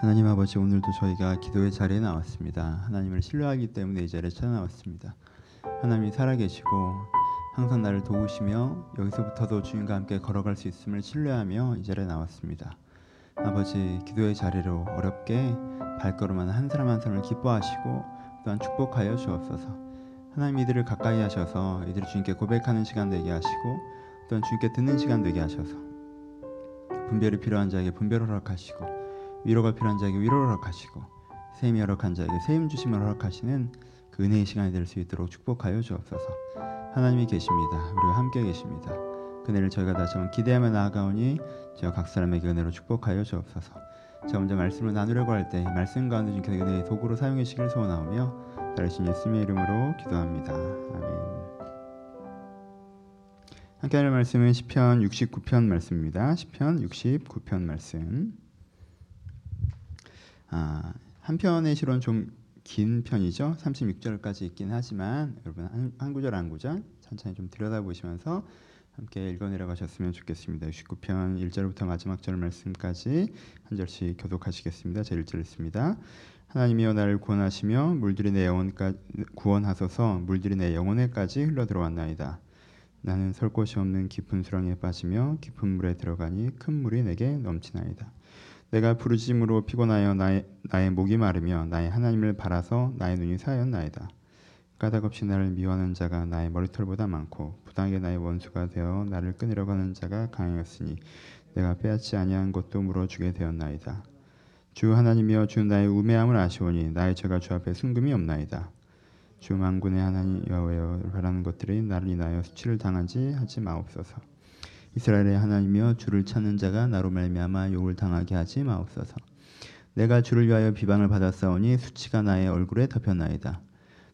하나님 아버지 오늘도 저희가 기도의 자리에 나왔습니다. 하나님을 신뢰하기 때문에 이 자리에 찾아나왔습니다. 하나님이 살아계시고 항상 나를 도우시며 여기서부터도 주님과 함께 걸어갈 수 있음을 신뢰하며 이 자리에 나왔습니다. 아버지 기도의 자리로 어렵게 발걸음하는 한 사람 한 사람을 기뻐하시고 또한 축복하여 주옵소서. 하나님 이들을 가까이 하셔서 이들을 주님께 고백하는 시간 되게 하시고 또한 주님께 듣는 시간 되게 하셔서 분별이 필요한 자에게 분별을 허락하시고 위로가 필요한 자에게 위로를 허락하시고 세임이 허락한 자에게 세임 주심을 허락하시는 그 은혜의 시간이 될 수 있도록 축복하여 주옵소서. 하나님이 계십니다. 우리와 함께 계십니다. 그네를 저희가 다시 한번 기대하며 나아가오니 저희 각 사람에게 은혜로 축복하여 주옵소서. 자 먼저 말씀을 나누려고 할 때 말씀 가운데 주님께서 은혜의 도구로 사용해 주시기를 소원하오며 다르신 예수님의 이름으로 기도합니다. 아멘. 함께 할 말씀은 시편 69편 말씀입니다. 시편 69편 말씀. 아, 한 편의 실은 좀긴 편이죠. 36절까지 있긴 하지만 여러분 한, 한 구절 한 구절 천천히 좀 들여다보시면서 함께 읽어내려가셨으면 좋겠습니다. 69편 1절부터 마지막 절 말씀까지 한 절씩 교독하시겠습니다. 제 1절 있습니다. 하나님이여 나를 구원하시며 물들이 내 영혼까지 구원하소서 물들이 내 영혼에까지 흘러 들어왔나이다. 나는 설 곳이 없는 깊은 수렁에 빠지며 깊은 물에 들어가니 큰 물이 내게 넘치나이다. 내가 부르짖음으로 피곤하여 나의, 나의 목이 마르며 나의 하나님을 바라서 나의 눈이 사였나이다. 까닭없이 나를 미워하는 자가 나의 머리털보다 많고 부당하게 나의 원수가 되어 나를 끊으려고 하는 자가 강하였으니 내가 빼앗지 아니한 것도 물어주게 되었나이다. 주 하나님이여 주 나의 우매함을 아시오니 나의 죄가 주 앞에 순금이 없나이다. 주 만군의 하나님 여호와여 바라는 것들이 나를 인하여 수치를 당하지 하지 마옵소서. 이스라엘의 하나님이여 주를 찾는 자가 나로 말미암아 욕을 당하게 하지 마옵소서. 내가 주를 위하여 비방을 받았사오니 수치가 나의 얼굴에 덮였나이다.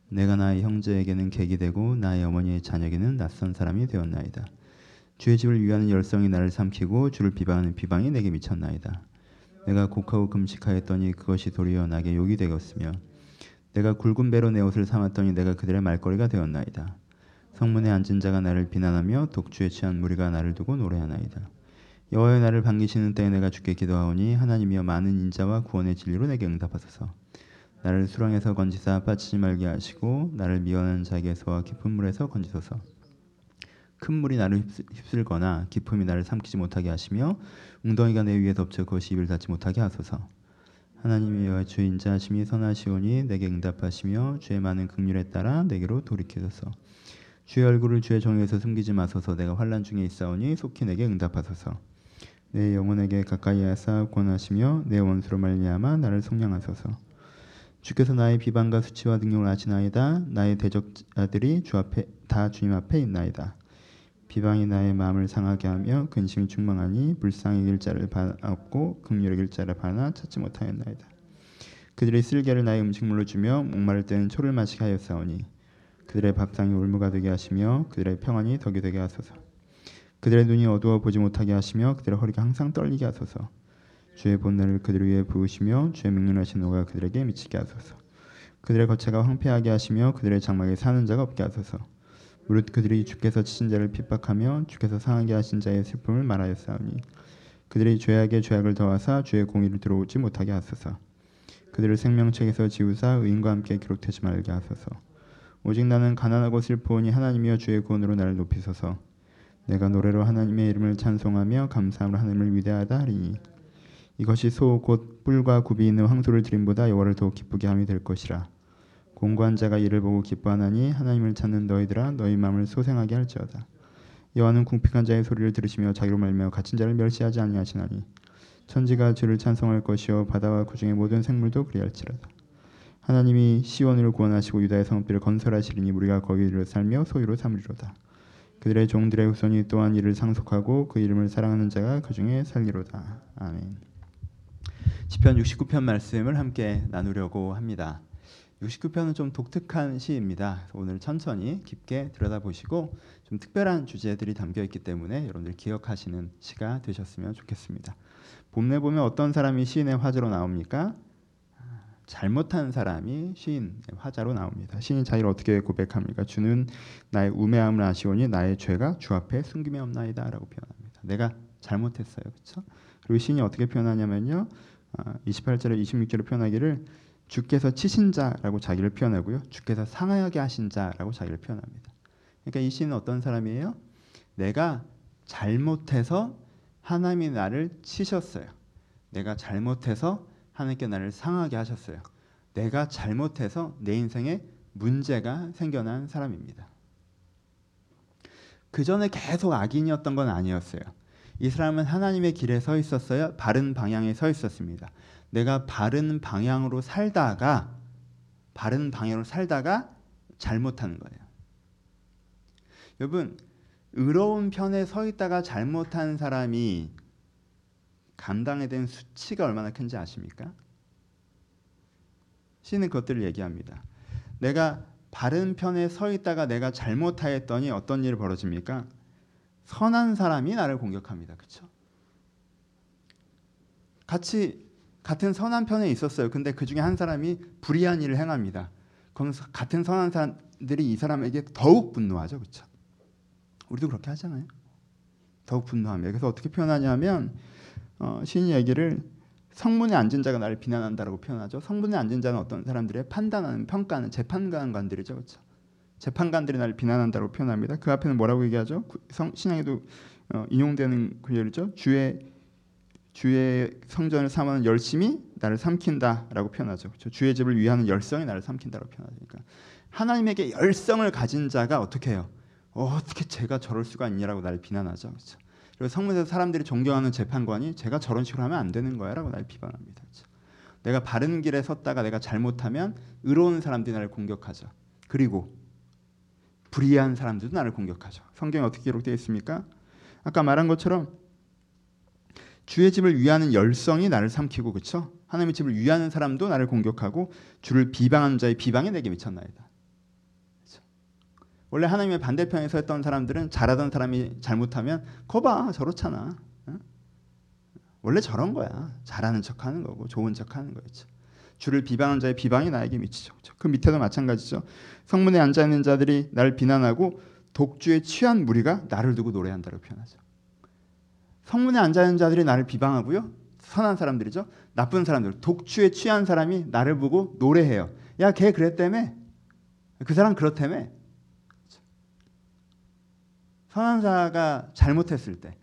내가 나의 형제에게는 객이 되고 나의 어머니의 자녀에게는 낯선 사람이 되었나이다. 주의 집을 위하는 열성이 나를 삼키고 주를 비방하는 비방이 내게 미쳤나이다. 내가 곡하고 금식하였더니 그것이 도리어 나게 욕이 되었으며 내가 굵은 배로 내 옷을 삼았더니 내가 그들의 말거리가 되었나이다. 성문에 앉은 자가 나를 비난하며 독주에 취한 무리가 나를 두고 노래하나이다. 여호와여 나를 반기시는 때에 내가 주께 기도하오니 하나님이여 많은 인자와 구원의 진리로 내게 응답하소서. 나를 수렁에서 건지사 빠지지 말게 하시고 나를 미워하는 자에게서 깊은 물에서 건지소서. 큰 물이 나를 휩쓸거나 깊음이 나를 삼키지 못하게 하시며 웅덩이가 내 위에 덮쳐 그것이 입을 닫지 못하게 하소서. 하나님이여 주의 인자하심이 선하시오니 내게 응답하시며 주의 많은 긍휼에 따라 내게로 돌이키소서. 주의 얼굴을 주의 정에서 숨기지 마소서. 내가 환란 중에 있사오니 속히 내게 응답하소서. 내 영혼에게 가까이 하사 권하시며 내 원수로 말미암아 나를 속량하소서. 주께서 나의 비방과 수치와 능력을 아시나이다. 나의 대적자들이 주 앞에 다 주님 앞에 있나이다. 비방이 나의 마음을 상하게 하며 근심이 충만하니 불쌍히 길자를 받았고 극률의 길자를 받아 찾지 못하였나이다. 그들이 쓸개를 나의 음식물로 주며 목마를 때는 초를 마시게 하였사오니 그들의 밥상이 울무가 되게 하시며 그들의 평안이 덕이 되게 하소서. 그들의 눈이 어두워 보지 못하게 하시며 그들의 허리가 항상 떨리게 하소서. 주의 본능을 그들 위에 부으시며 주의 명령하신 노가 그들에게 미치게 하소서. 그들의 거체가 황폐하게 하시며 그들의 장막에 사는 자가 없게 하소서. 무릇 그들이 주께서 치신 자를 핍박하며 주께서 상하게 하신 자의 슬픔을 말하였사오니 그들이 죄악에 죄악을 더하사 주의 공의를 들어오지 못하게 하소서. 그들을 생명책에서 지우사 의인과 함께 기록되지 말게 하소서. 오직 나는 가난하고 슬프오니 하나님이여 주의 구원으로 나를 높이소서. 내가 노래로 하나님의 이름을 찬송하며 감사함으로 하나님을 위대하다 하리니 이것이 소 곧 뿔과 굽이 있는 황소를 드림보다 여호와를 더욱 기쁘게 함이 될 것이라. 공고한 자가 이를 보고 기뻐하나니 하나님을 찾는 너희들아 너희 마음을 소생하게 할지어다. 여호와는 궁핍한 자의 소리를 들으시며 자기로 말며 갇힌 자를 멸시하지 아니하시나니 천지가 주를 찬송할 것이요 바다와 그 중의 모든 생물도 그리할지라다. 하나님이 시온을 구원하시고 유다의 성읍들을 건설하시리니 우리가 거기를 살며 소유로 삼으리로다. 그들의 종들의 후손이 또한 이를 상속하고 그 이름을 사랑하는 자가 그 중에 살리로다. 아멘. 시편 69편 말씀을 함께 나누려고 합니다. 69편은 좀 독특한 시입니다. 오늘 천천히 깊게 들여다보시고 좀 특별한 주제들이 담겨 있기 때문에 여러분들 기억하시는 시가 되셨으면 좋겠습니다. 봄내 보면 어떤 사람이 시인의 화제로 나옵니까? 잘못한 사람이 시인 화자로 나옵니다. 시인 자기를 어떻게 고백합니까? 주는 나의 우매함을 아시오니 나의 죄가 주 앞에 숨김이 없나이다라고 표현합니다. 내가 잘못했어요, 그렇죠? 그리고 시인이 어떻게 표현하냐면요, 28절에 26절에 표현하기를 주께서 치신 자라고 자기를 표현하고요. 주께서 상하게 하신 자라고 자기를 표현합니다. 그러니까 이 시는 어떤 사람이에요? 내가 잘못해서 하나님이 나를 치셨어요. 내가 잘못해서 하나님께 나를 상하게 하셨어요. 내가 잘못해서 내 인생에 문제가 생겨난 사람입니다. 그 전에 계속 악인이었던 건 아니었어요. 이 사람은 하나님의 길에 서 있었어요. 바른 방향에 서 있었습니다. 내가 바른 방향으로 살다가 바른 방향으로 살다가 잘못하는 거예요. 여러분 의로운 편에 서 있다가 잘못한 사람이 감당에 대한 수치가 얼마나 큰지 아십니까? 시는 그것들을 얘기합니다. 내가 바른 편에 서 있다가 내가 잘못하였더니 어떤 일이 벌어집니까? 선한 사람이 나를 공격합니다. 그렇죠? 같이 같은 선한 편에 있었어요. 근데 그 중에 한 사람이 불의한 일을 행합니다. 그럼 같은 선한 사람들이 이 사람에게 더욱 분노하죠. 그렇죠? 우리도 그렇게 하잖아요. 더욱 분노합니다. 그래서 어떻게 표현하냐면 어, 시인 얘기를 성문에 앉은 자가 나를 비난한다라고 표현하죠. 성문에 앉은 자는 어떤 사람들의 판단하는 평가하는 재판관들이죠. 그렇죠? 재판관들이 나를 비난한다고 표현합니다. 그 앞에는 뭐라고 얘기하죠? 성, 신앙에도 어, 인용되는 구절이죠. 주의 주의 성전을 삼하는 열심이 나를 삼킨다라고 표현하죠. 그렇죠? 주의 집을 위하는 열성이 나를 삼킨다고 표현하니까 그러니까 하나님에게 열성을 가진 자가 어떻게 해요? 어, 떻게 제가 저럴 수가 있냐라고 나를 비난하죠. 그렇죠? 그리고 성문에서 사람들이 존경하는 재판관이 제가 저런 식으로 하면 안 되는 거야라고 나를 비판합니다. 그렇죠? 내가 바른 길에 섰다가 내가 잘못하면 의로운 사람들이 나를 공격하죠. 그리고 불의한 사람들도 나를 공격하죠. 성경에 어떻게 기록되어 있습니까? 아까 말한 것처럼 주의 집을 위하는 열성이 나를 삼키고 그렇죠? 하나님의 집을 위하는 사람도 나를 공격하고 주를 비방하는 자의 비방이 내게 미쳤나이다. 원래 하나님의 반대편에 서 있던 사람들은 잘하던 사람이 잘못하면 거봐 저렇잖아. 어? 원래 저런 거야. 잘하는 척하는 거고 좋은 척하는 거였죠. 주를 비방하는 자의 비방이 나에게 미치죠. 그렇죠? 그 밑에도 마찬가지죠. 성문에 앉아 있는 자들이 나를 비난하고 독주에 취한 무리가 나를 두고 노래한다고 표현하죠. 성문에 앉아 있는 자들이 나를 비방하고요. 선한 사람들이죠. 나쁜 사람들, 독주에 취한 사람이 나를 보고 노래해요. 야, 걔 그랬다며. 그 사람 그렇다며. 선한 자가 잘못했을 때,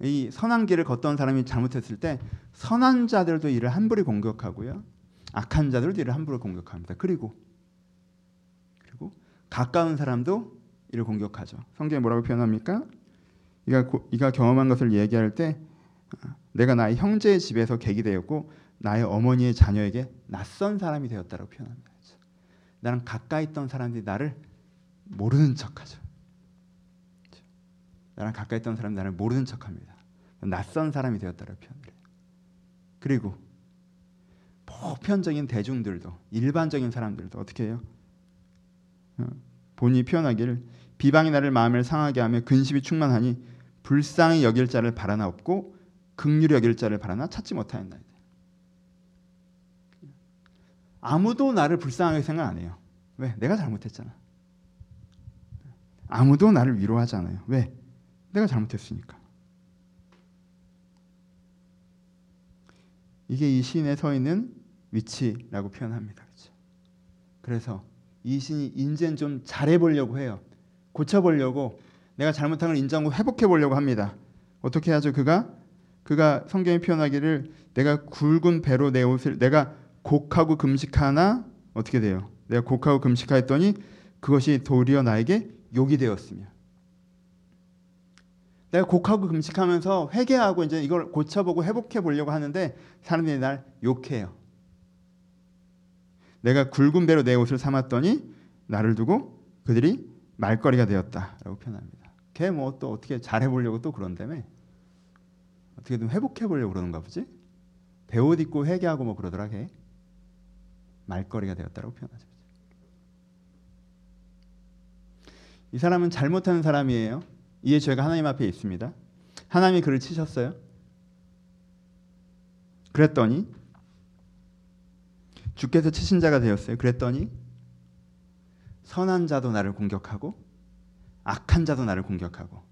이 선한 길을 걷던 사람이 잘못했을 때, 선한 자들도 이를 함부로 공격하고요. 악한 자들도 이를 함부로 공격합니다. 그리고 그리고 가까운 사람도 이를 공격하죠. 성경에 뭐라고 표현합니까? 이가 이가 경험한 것을 얘기할 때 아, 내가 나의 형제의 집에서 객이 되었고 나의 어머니의 자녀에게 낯선 사람이 되었다고 표현합니다. 나랑 가까이 있던 사람들이 나를 모르는 척하죠. 나랑 가까이 있던 사람이 나를 모르는 척합니다. 낯선 사람이 되었다고 표현해요. 그리고 보편적인 대중들도 일반적인 사람들도 어떻게 해요? 어, 본인이 표현하기를 비방이 나를 마음을 상하게 하며 근심이 충만하니 불쌍히 여길 자를 바라나 없고 극률히 여길 자를 바라나 찾지 못하였나 아무도 나를 불쌍하게 생각 안 해요. 왜? 내가 잘못했잖아. 아무도 나를 위로하지 않아요. 왜? 내가 잘못했으니까. 이게 이 시인에 서 있는 위치라고 표현합니다. 그렇죠? 그래서 이 신이 이제는 좀 잘해보려고 해요. 고쳐보려고 내가 잘못한 걸 인정하고 회복해보려고 합니다. 어떻게 하죠? 그가 그가 성경에 표현하기를 내가 굵은 배로 내 옷을 내가 곡하고 금식하나 어떻게 돼요? 내가 곡하고 금식하였더니 그것이 도리어 나에게 욕이 되었으며 내가 곡하고 금식하면서 회개하고 이제 이걸 고쳐보고 회복해 보려고 하는데 사람들이 날 욕해요. 내가 굵은 배로 내 옷을 삼았더니 나를 두고 그들이 말거리가 되었다라고 표현합니다. 걔 뭐 또 어떻게 잘해 보려고 또 그런다며 어떻게든 회복해 보려고 그러는가 보지? 배옷 입고 회개하고 뭐 그러더라 걔 말거리가 되었다고 표현하죠. 이 사람은 잘못하는 사람이에요. 이에 죄가 하나님 앞에 있습니다. 하나님이 그를 치셨어요. 그랬더니 주께서 치신 자가 되었어요. 그랬더니 선한 자도 나를 공격하고 악한 자도 나를 공격하고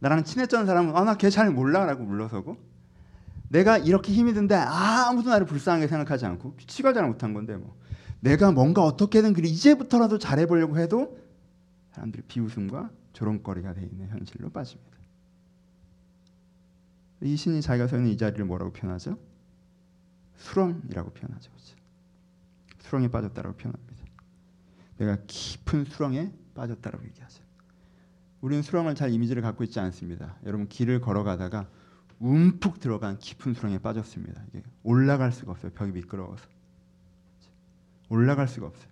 나랑 친했던 사람은 아 나 걔 잘 몰라라고 물러서고 내가 이렇게 힘이 든데 아무도 나를 불쌍하게 생각하지 않고 치과 잘 못한 건데 뭐 내가 뭔가 어떻게든 그리 이제부터라도 잘해보려고 해도 사람들이 비웃음과 조롱거리가 돼 있는 현실로 빠집니다. 이 신이 자기가 서 있는 이 자리를 뭐라고 표현하죠? 수렁이라고 표현하죠. 그렇죠? 수렁에 빠졌다라고 표현합니다. 내가 깊은 수렁에 빠졌다라고 얘기하죠. 우리는 수렁을 잘 이미지를 갖고 있지 않습니다. 여러분 길을 걸어가다가 움푹 들어간 깊은 수렁에 빠졌습니다. 이게 올라갈 수가 없어요. 벽이 미끄러워서 올라갈 수가 없어요.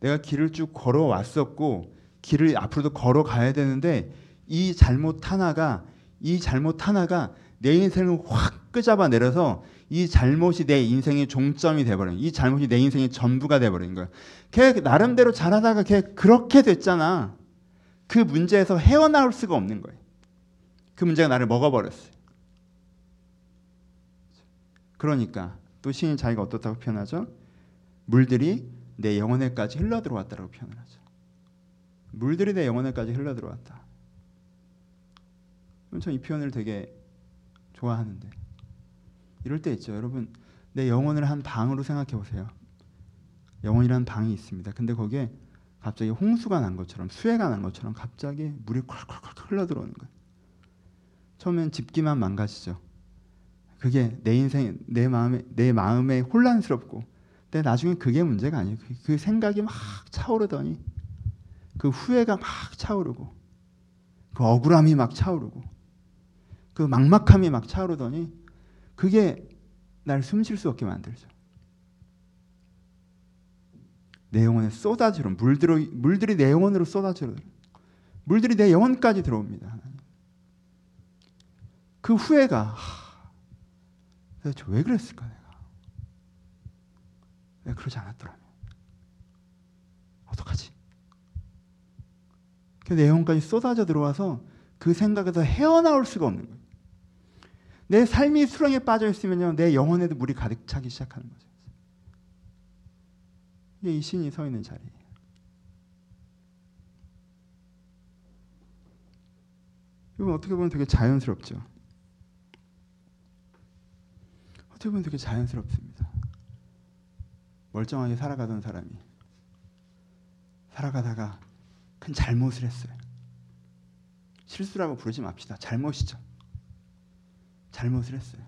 내가 길을 쭉 걸어왔었고 길을 앞으로도 걸어가야 되는데 이 잘못 하나가 이 잘못 하나가 내 인생을 확 끄잡아 내려서 이 잘못이 내 인생의 종점이 돼버린 이 잘못이 내 인생의 전부가 돼버린 거야. 걔 나름대로 잘하다가 걔 그렇게 됐잖아. 그 문제에서 헤어나올 수가 없는 거예요. 그 문제가 나를 먹어버렸어요. 그러니까 또 신이 자기가 어떻다고 표현하죠? 물들이 내 영혼에까지 흘러 들어왔다고 표현을 하죠. 물들이 내 영혼에까지 흘러 들어왔다. 전이 표현을 되게 좋아하는데 이럴 때 있죠, 여러분. 내 영혼을 한 방으로 생각해 보세요. 영혼이라는 방이 있습니다. 근데 거기에 갑자기 홍수가 난 것처럼 수해가 난 것처럼 갑자기 물이 콸콸콸 흘러 들어오는 거예요. 처음엔 집기만 망가지죠. 그게 내 인생, 내 마음에 내 마음에 혼란스럽고, 근데 나중에 그게 문제가 아니에요. 그, 그 생각이 막 차오르더니 그 후회가 막 차오르고, 그 억울함이 막 차오르고, 그 막막함이 막 차오르더니 그게 날 숨 쉴 수 없게 만들죠. 내 영혼에 쏟아지러 물들어 물들이 내 영혼으로 쏟아지러 물들이 내 영혼까지 들어옵니다. 그 후회가 도대체 왜 그랬을까 내가 왜 그러지 않았더라면 어떡하지? 내 영혼까지 쏟아져 들어와서 그 생각에서 헤어나올 수가 없는 거예요. 내 삶이 수렁에 빠져 있으면요, 내 영혼에도 물이 가득 차기 시작하는 거죠. 이게 이 신이 서 있는 자리예요. 이건 어떻게 보면 되게 자연스럽죠. 어떻게 보면 되게 자연스럽습니다. 멀쩡하게 살아가던 사람이 살아가다가 큰 잘못을 했어요. 실수라고 부르지 맙시다. 잘못이죠. 잘못을 했어요.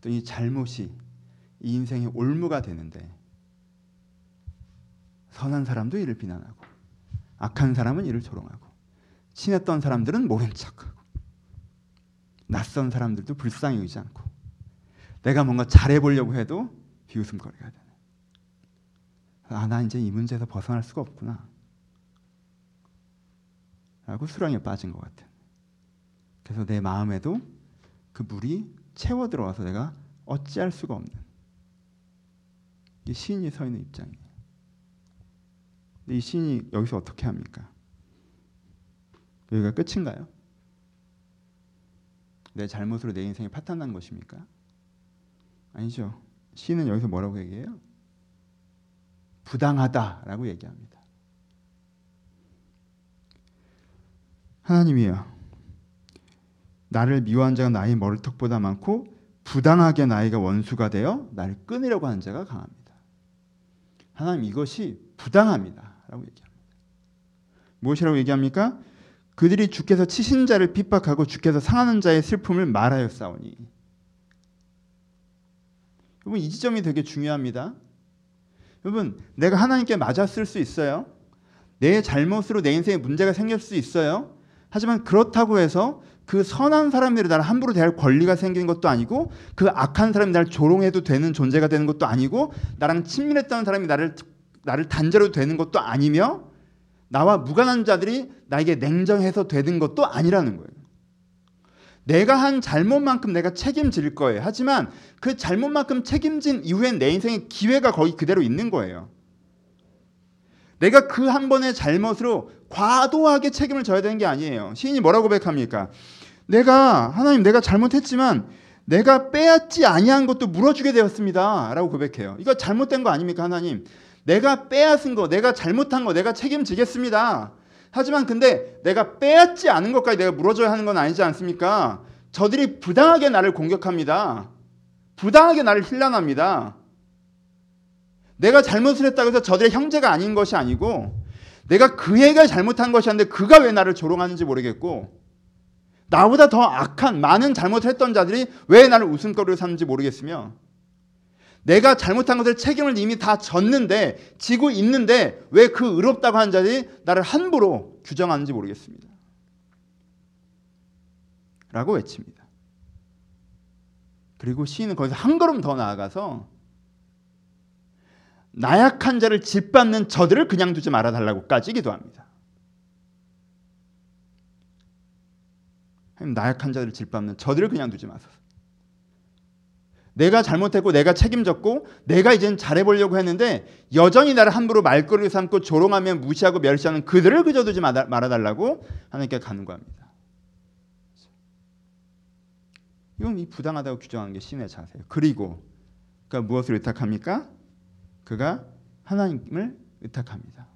또 이 잘못이 이 인생의 올무가 되는데 선한 사람도 이를 비난하고 악한 사람은 이를 조롱하고 친했던 사람들은 모른 척하고 낯선 사람들도 불쌍히 여기지 않고 내가 뭔가 잘해보려고 해도 비웃음거리가 되네. 아, 나 이제 이 문제에서 벗어날 수가 없구나. 라고 수렁에 빠진 것 같아. 그래서 내 마음에도 그 물이 채워 들어와서 내가 어찌할 수가 없는 이 시인이 서 있는 입장이에요. 근데 이 시인이 여기서 어떻게 합니까? 여기가 끝인가요? 내 잘못으로 내 인생이 파탄난 것입니까? 아니죠. 시인은 여기서 뭐라고 얘기해요? 부당하다라고 얘기합니다. 하나님이요. 나를 미워한 자가 나의 머리턱보다 많고 부당하게 나이가 원수가 되어 나를 끊으려고 하는 자가 강합니다. 하나님 이것이 부당합니다라고 얘기합니다. 무엇이라고 얘기합니까? 그들이 주께서 치신 자를 핍박하고 주께서 상하는 자의 슬픔을 말하였사오니. 여러분 이 지점이 되게 중요합니다. 여러분 내가 하나님께 맞았을 수 있어요. 내 잘못으로 내 인생에 문제가 생길 수 있어요. 하지만 그렇다고 해서 그 선한 사람들이 나를 함부로 대할 권리가 생기는 것도 아니고 그 악한 사람이 나를 조롱해도 되는 존재가 되는 것도 아니고 나랑 친밀했던 사람이 나를 나를 단죄로 되는 것도 아니며 나와 무관한 자들이 나에게 냉정해서 되는 것도 아니라는 거예요. 내가 한 잘못만큼 내가 책임질 거예요. 하지만 그 잘못만큼 책임진 이후엔 내 인생의 기회가 거기 그대로 있는 거예요. 내가 그 한 번의 잘못으로 과도하게 책임을 져야 되는 게 아니에요. 시인이 뭐라고 고백합니까? 내가 하나님 내가 잘못했지만 내가 빼앗지 아니한 것도 물어주게 되었습니다라고 고백해요. 이거 잘못된 거 아닙니까 하나님? 내가 빼앗은 거, 내가 잘못한 거, 내가 책임지겠습니다. 하지만 근데 내가 빼앗지 않은 것까지 내가 물어줘야 하는 건 아니지 않습니까? 저들이 부당하게 나를 공격합니다. 부당하게 나를 힐난합니다. 내가 잘못을 했다고 해서 저들의 형제가 아닌 것이 아니고 내가 그 애가 잘못한 것이 아닌데 그가 왜 나를 조롱하는지 모르겠고 나보다 더 악한 많은 잘못을 했던 자들이 왜 나를 웃음거리로 삼는지 모르겠으며 내가 잘못한 것을 책임을 이미 다 졌는데 지고 있는데 왜 그 의롭다고 하는 자들이 나를 함부로 규정하는지 모르겠습니다. 라고 외칩니다. 그리고 시인은 거기서 한 걸음 더 나아가서 나약한 자를 짓밟는 저들을 그냥 두지 말아 달라고까지 기도합니다. 나약한 자들을 짓밟는 저들을 그냥 두지 마소서. 내가 잘못했고 내가 책임졌고 내가 이젠 잘해보려고 했는데 여전히 나를 함부로 말거리를 삼고 조롱하며 무시하고 멸시하는 그들을 그저 두지 말아달라고 하나님께 간구합니다. 이건 이 부당하다고 규정하는 게 신의 자세예요. 그리고 그가 무엇을 의탁합니까? 그가 하나님을 의탁합니다.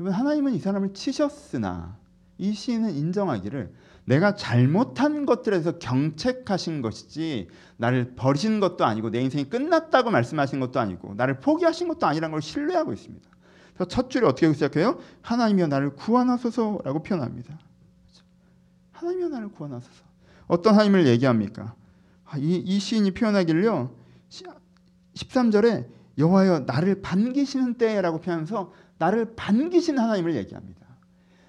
여러분 하나님은 이 사람을 치셨으나 이 시인은 인정하기를 내가 잘못한 것들에서 경책하신 것이지 나를 버리신 것도 아니고 내 인생이 끝났다고 말씀하신 것도 아니고 나를 포기하신 것도 아니라는 걸 신뢰하고 있습니다. 그래서 첫 줄이 어떻게 시작해요? 하나님이여 나를 구원하소서라고 표현합니다. 하나님이여 나를 구원하소서. 어떤 하나님을 얘기합니까? 아, 이, 이 시인이 표현하길요. 13절에 여호와여 나를 반기시는 때라고 표현하면서 나를 반기신 하나님을 얘기합니다.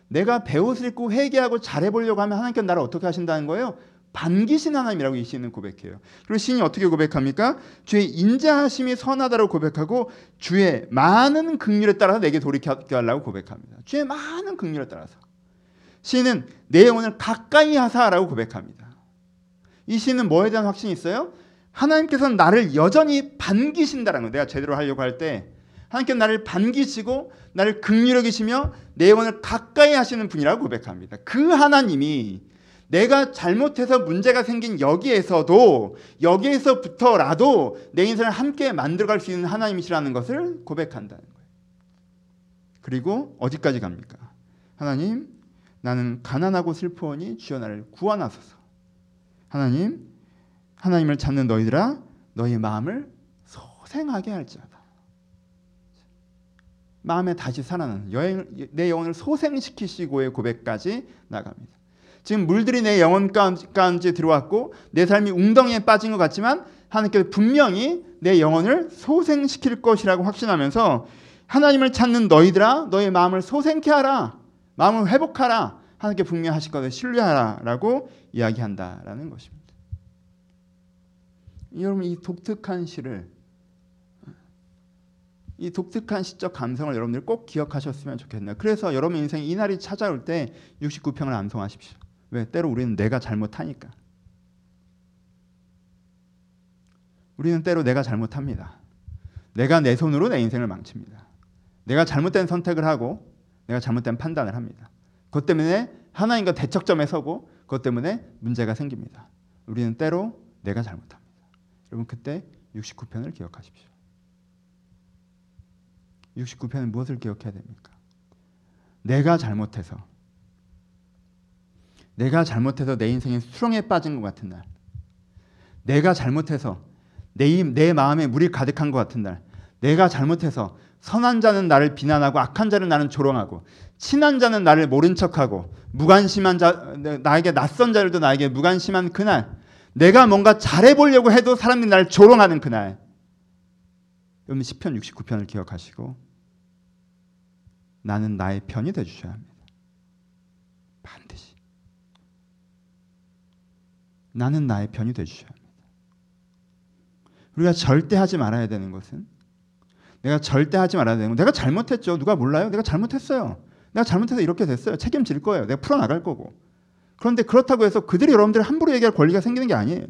내가 배옷을 입고 회개하고 잘해보려고 하면 하나님께서 나를 어떻게 하신다는 거예요? 반기신 하나님이라고 이 시인은 고백해요. 그리고 시인이 어떻게 고백합니까? 주의 인자하심이 선하다고 고백하고 주의 많은 긍휼에 따라서 내게 돌이켜 하려고 고백합니다. 주의 많은 긍휼에 따라서 시인은 내 영혼을 가까이 하사라고 고백합니다. 이 시인은 뭐에 대한 확신이 있어요? 하나님께서는 나를 여전히 반기신다라는 거. 내가 제대로 하려고 할 때 하나님께서 나를 반기시고 나를 극률여기시며 내 영혼을 가까이 하시는 분이라고 고백합니다. 그 하나님이 내가 잘못해서 문제가 생긴 여기에서도 여기에서부터라도 내 인생을 함께 만들어갈 수 있는 하나님이시라는 것을 고백한다는 거예요. 그리고 어디까지 갑니까? 하나님, 나는 가난하고 슬퍼하니 주여 나를 구원하소서. 하나님, 하나님을 찾는 너희들아, 너희 마음을 소생하게 할지어다. 마음에 다시 살아나는 여행, 내 영혼을 소생시키시고의 고백까지 나갑니다. 지금 물들이 내 영혼까지 들어왔고 내 삶이 웅덩이에 빠진 것 같지만 하나님께서 분명히 내 영혼을 소생시킬 것이라고 확신하면서 하나님을 찾는 너희들아 너의 마음을 소생케 하라 마음을 회복하라 하나님께 분명히 하실 것을 신뢰하라라고 이야기한다라는 것입니다. 여러분 이 독특한 시를 이 독특한 시적 감성을 여러분들이 꼭 기억하셨으면 좋겠네요. 그래서 여러분 인생 이 날이 찾아올 때 69평을 암송하십시오. 왜? 때로 우리는 내가 잘못하니까. 우리는 때로 내가 잘못합니다. 내가 내 손으로 내 인생을 망칩니다. 내가 잘못된 선택을 하고 내가 잘못된 판단을 합니다. 그것 때문에 하나님과 대척점에 서고 그것 때문에 문제가 생깁니다. 우리는 때로 내가 잘못합니다. 여러분 그때 69편을 기억하십시오. 69편은 무엇을 기억해야 됩니까? 내가 잘못해서 내가 잘못해서 내 인생에 수렁에 빠진 것 같은 날 내가 잘못해서 내, 내 마음에 물이 가득한 것 같은 날 내가 잘못해서 선한 자는 나를 비난하고 악한 자는 나는 조롱하고 친한 자는 나를 모른 척하고 무관심한 자 나에게 낯선 자들도 나에게 무관심한 그날 내가 뭔가 잘해보려고 해도 사람들이 나를 조롱하는 그날 여러분 10편 69편을 기억하시고 나는 나의 편이 되주셔야 합니다. 반드시. 나는 나의 편이 되주셔야 합니다. 우리가 절대 하지 말아야 되는 것은 내가 절대 하지 말아야 되는 건 내가 잘못했죠. 누가 몰라요? 내가 잘못했어요. 내가 잘못해서 이렇게 됐어요. 책임질 거예요. 내가 풀어나갈 거고. 그런데 그렇다고 해서 그들이 여러분들 함부로 얘기할 권리가 생기는 게 아니에요.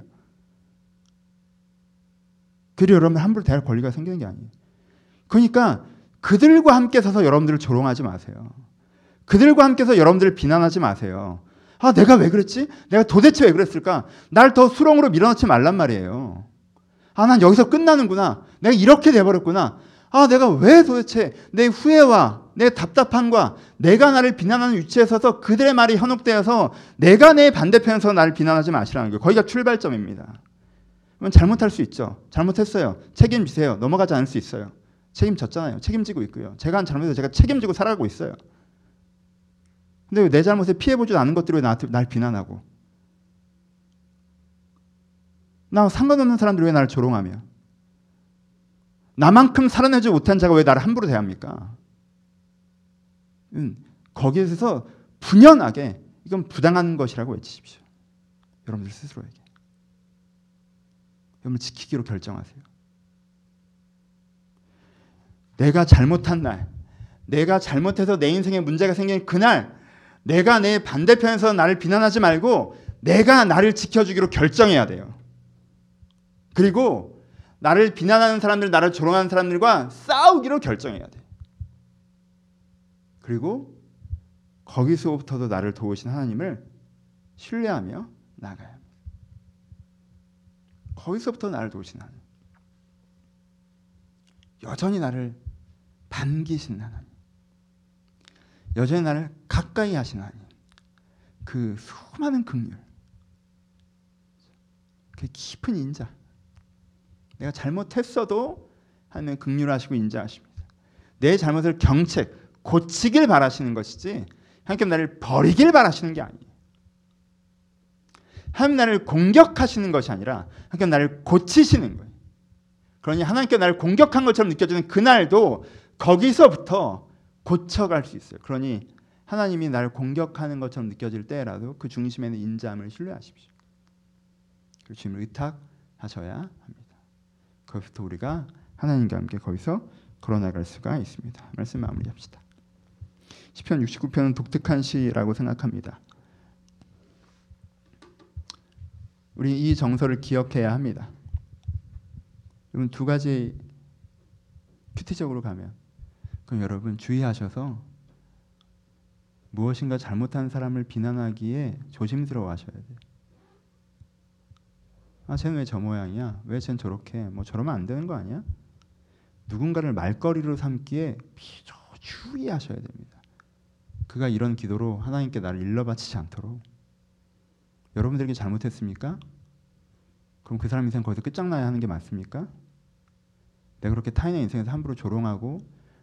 그들이 여러분들 함부로 대할 권리가 생기는 게 아니에요. 그러니까 그들과 함께 서서 여러분들을 조롱하지 마세요. 그들과 함께 서 여러분들을 비난하지 마세요. 아, 내가 왜 그랬지? 내가 도대체 왜 그랬을까? 날 더 수렁으로 밀어넣지 말란 말이에요. 아, 난 여기서 끝나는구나. 내가 이렇게 돼버렸구나. 아, 내가 왜 도대체 내 후회와 내 답답함과 내가 나를 비난하는 위치에 서서 그들의 말이 현혹되어서 내가 내 반대편에서 나를 비난하지 마시라는 거예요. 거기가 출발점입니다. 그러면 잘못할 수 있죠. 잘못했어요. 책임지세요. 넘어가지 않을 수 있어요. 책임졌잖아요. 책임지고 있고요. 제가 한 잘못에서 제가 책임지고 살아가고 있어요. 근데 왜내 잘못에 피해보지 않은 것들이 왜 나한테 날 비난하고 나 상관없는 사람들이 왜 나를 조롱하며 나만큼 살아내지 못한 자가 왜 나를 함부로 대합니까? 음, 거기에서 분연하게 이건 부당한 것이라고 외치십시오. 여러분들 스스로에게. 여러분 지키기로 결정하세요. 내가 잘못한 날, 내가 잘못해서 내 인생에 문제가 생긴 그날, 내가 내 반대편에서 나를 비난하지 말고 내가 나를 지켜주기로 결정해야 돼요. 그리고 나를 비난하는 사람들, 나를 조롱하는 사람들과 싸우기로 결정해야 돼. 그리고 거기서부터도 나를 도우신 하나님을 신뢰하며 나가야 합니다. 거기서부터 나를 도우신 하나님. 여전히 나를 반기신 하나님. 여전히 나를 가까이 하신 하나님. 그 수많은 긍휼. 그 깊은 인자. 내가 잘못했어도 하나님 긍휼하시고 인자하십니다. 내 잘못을 경책, 고치길 바라시는 것이지 하나님 나를 버리길 바라시는 게 아니에요. 하나님 나를 공격하시는 것이 아니라 하나님 나를 고치시는 거예요. 그러니 하나님께 나를 공격한 것처럼 느껴지는 그날도 거기서부터 고쳐갈 수 있어요. 그러니 하나님이 나를 공격하는 것처럼 느껴질 때라도 그 중심에는 인자함을 신뢰하십시오. 그 주님을 의탁하셔야 합니다. 거기부터 우리가 하나님과 함께 거기서 걸어나갈 수가 있습니다. 말씀 마무리합시다. 시편 69편은 독특한 시라고 생각합니다. 우리 이 정서를 기억해야 합니다. 여러분 두 가지 큐티적으로 가면 그럼 여러분 주의하셔서 무엇인가 잘못한 사람을 비난하기에 조심스러워 하셔야 돼요. 아, 쟤는 왜 저 모양이야? 왜 쟤는 저렇게? 뭐 저러면 안 되는 거 아니야? 누군가를 말거리로 삼기에 비저 주의하셔야 됩니다. 그가 이런 기도로 하나님께 나를 일러바치지 않도록 여러분들에게 잘못했습니까? 그럼 그 사람 인생 거기서 끝장나야 하는 게 맞습니까? 내가 그렇게 타인의 인생에서 함부로 조롱하고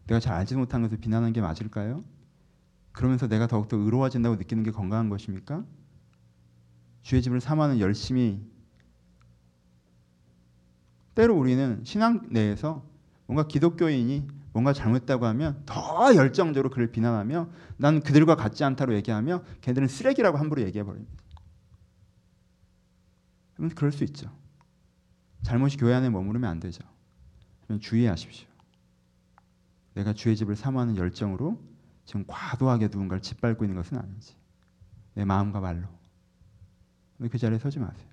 내가 잘 알지 못한 것을 비난하는 게 맞을까요? 그러면서 내가 더욱더 의로워진다고 느끼는 게 건강한 것입니까? 주의 집을 삼아는 열심히 때로 우리는 신앙 내에서 뭔가 기독교인이 뭔가 잘못했다고 하면 더 열정적으로 그를 비난하며 난 그들과 같지 않다고 얘기하며 걔들은 쓰레기라고 함부로 얘기해 버립니다. 그러면 그럴 수 있죠. 잘못이 교회 안에 머무르면 안 되죠. 주의하십시오. 내가 주의 집을 사모하는 열정으로 지금 과도하게 누군가를 짓밟고 있는 것은 아닌지 내 마음과 말로 그 자리에 서지 마세요.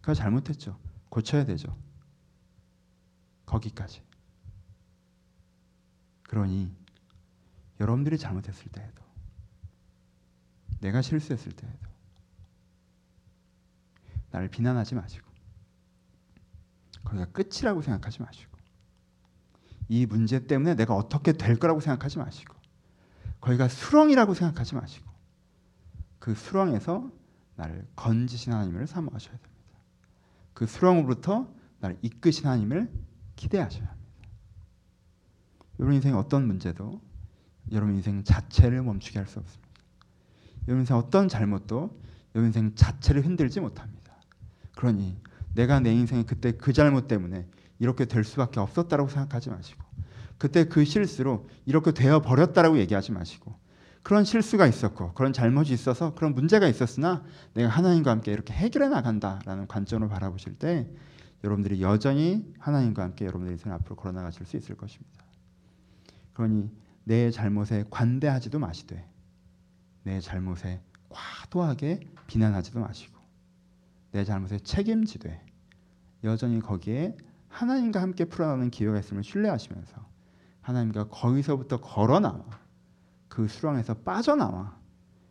그가 잘못했죠. 고쳐야 되죠. 거기까지. 그러니 여러분들이 잘못했을 때에도 내가 실수했을 때에도 나를 비난하지 마시고 거기가 끝이라고 생각하지 마시고 이 문제 때문에 내가 어떻게 될 거라고 생각하지 마시고 거기가 수렁이라고 생각하지 마시고 그 수렁에서 나를 건지신 하나님을 사모하셔야 됩니다. 그 수렁으로부터 나를 이끄신 하나님을 기대하셔야 합니다. 여러분 인생 어떤 문제도 여러분 인생 자체를 멈추게 할 수 없습니다. 여러분 인생 어떤 잘못도 여러분 인생 자체를 흔들지 못합니다. 그러니 내가 내 인생에 그때 그 잘못 때문에 이렇게 될 수밖에 없었다라고 생각하지 마시고 그때 그 실수로 이렇게 되어 버렸다라고 얘기하지 마시고 그런 실수가 있었고 그런 잘못이 있어서 그런 문제가 있었으나 내가 하나님과 함께 이렇게 해결해 나간다라는 관점으로 바라보실 때 여러분들이 여전히 하나님과 함께 여러분들의 인생 앞으로 걸어 나가실 수 있을 것입니다. 그러니 내 잘못에 관대하지도 마시되 내 잘못에 과도하게 비난하지도 마시고 내 잘못에 책임지되 여전히 거기에 하나님과 함께 풀어나는 기회가 있음을 신뢰하시면서 하나님과 거기서부터 걸어 나와 그 수렁에서 빠져나와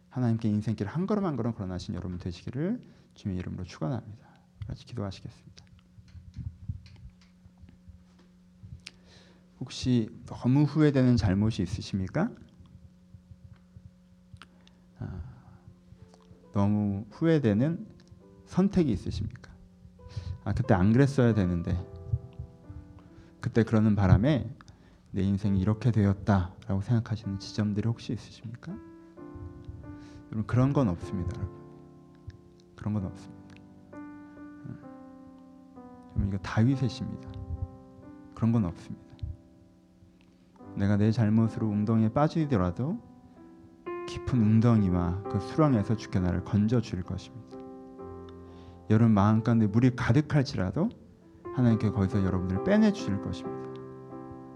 하나님께 인생길 한 걸음 한 걸음 걸어나신 여러분 되시기를 주님의 이름으로 축원합니다. 같이 기도하시겠습니다. 혹시 너무 후회되는 잘못이 있으십니까? 아, 너무 후회되는 선택이 있으십니까? 아 그때 안 그랬어야 되는데 그때 그러는 바람에 내 인생이 이렇게 되었다라고 생각하시는 지점들이 혹시 있으십니까? 여러분 그런 건 없습니다, 여러분. 그런 건 없습니다. 음. 여러분 이거 다윗의 시입니다. 그런 건 없습니다. 내가 내 잘못으로 웅덩이에 빠지더라도 깊은 웅덩이와 그 수렁에서 주께 나를 건져 줄 것입니다. 여러분 마음 가운데 물이 가득할지라도 하나님께 거기서 여러분들을 빼내 주실 것입니다.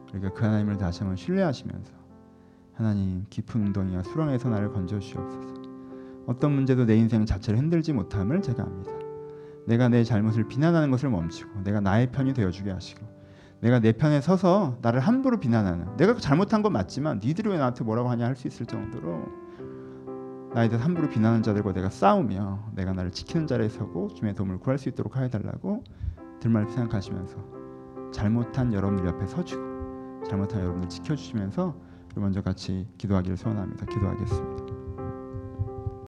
그러니까 그 하나님을 다시 한번 신뢰하시면서 하나님 깊은 웅덩이와 수렁에서 나를 건져 주시옵소서. 어떤 문제도 내 인생 자체를 흔들지 못함을 제가 압니다. 내가 내 잘못을 비난하는 것을 멈추고 내가 나의 편이 되어 주게 하시고 내가 내 편에 서서 나를 함부로 비난하는 내가 잘못한 건 맞지만 니들이 왜 나한테 뭐라고 하냐 할 수 있을 정도로 나에 대해 함부로 비난하는 자들과 내가 싸우며 내가 나를 지키는 자리에 서고 주님의 도움을 구할 수 있도록 하여달라고 들말 생각하시면서 잘못한 여러분들 옆에 서주고 잘못한 여러분들 지켜주시면서 먼저 같이 기도하기를 소원합니다. 기도하겠습니다.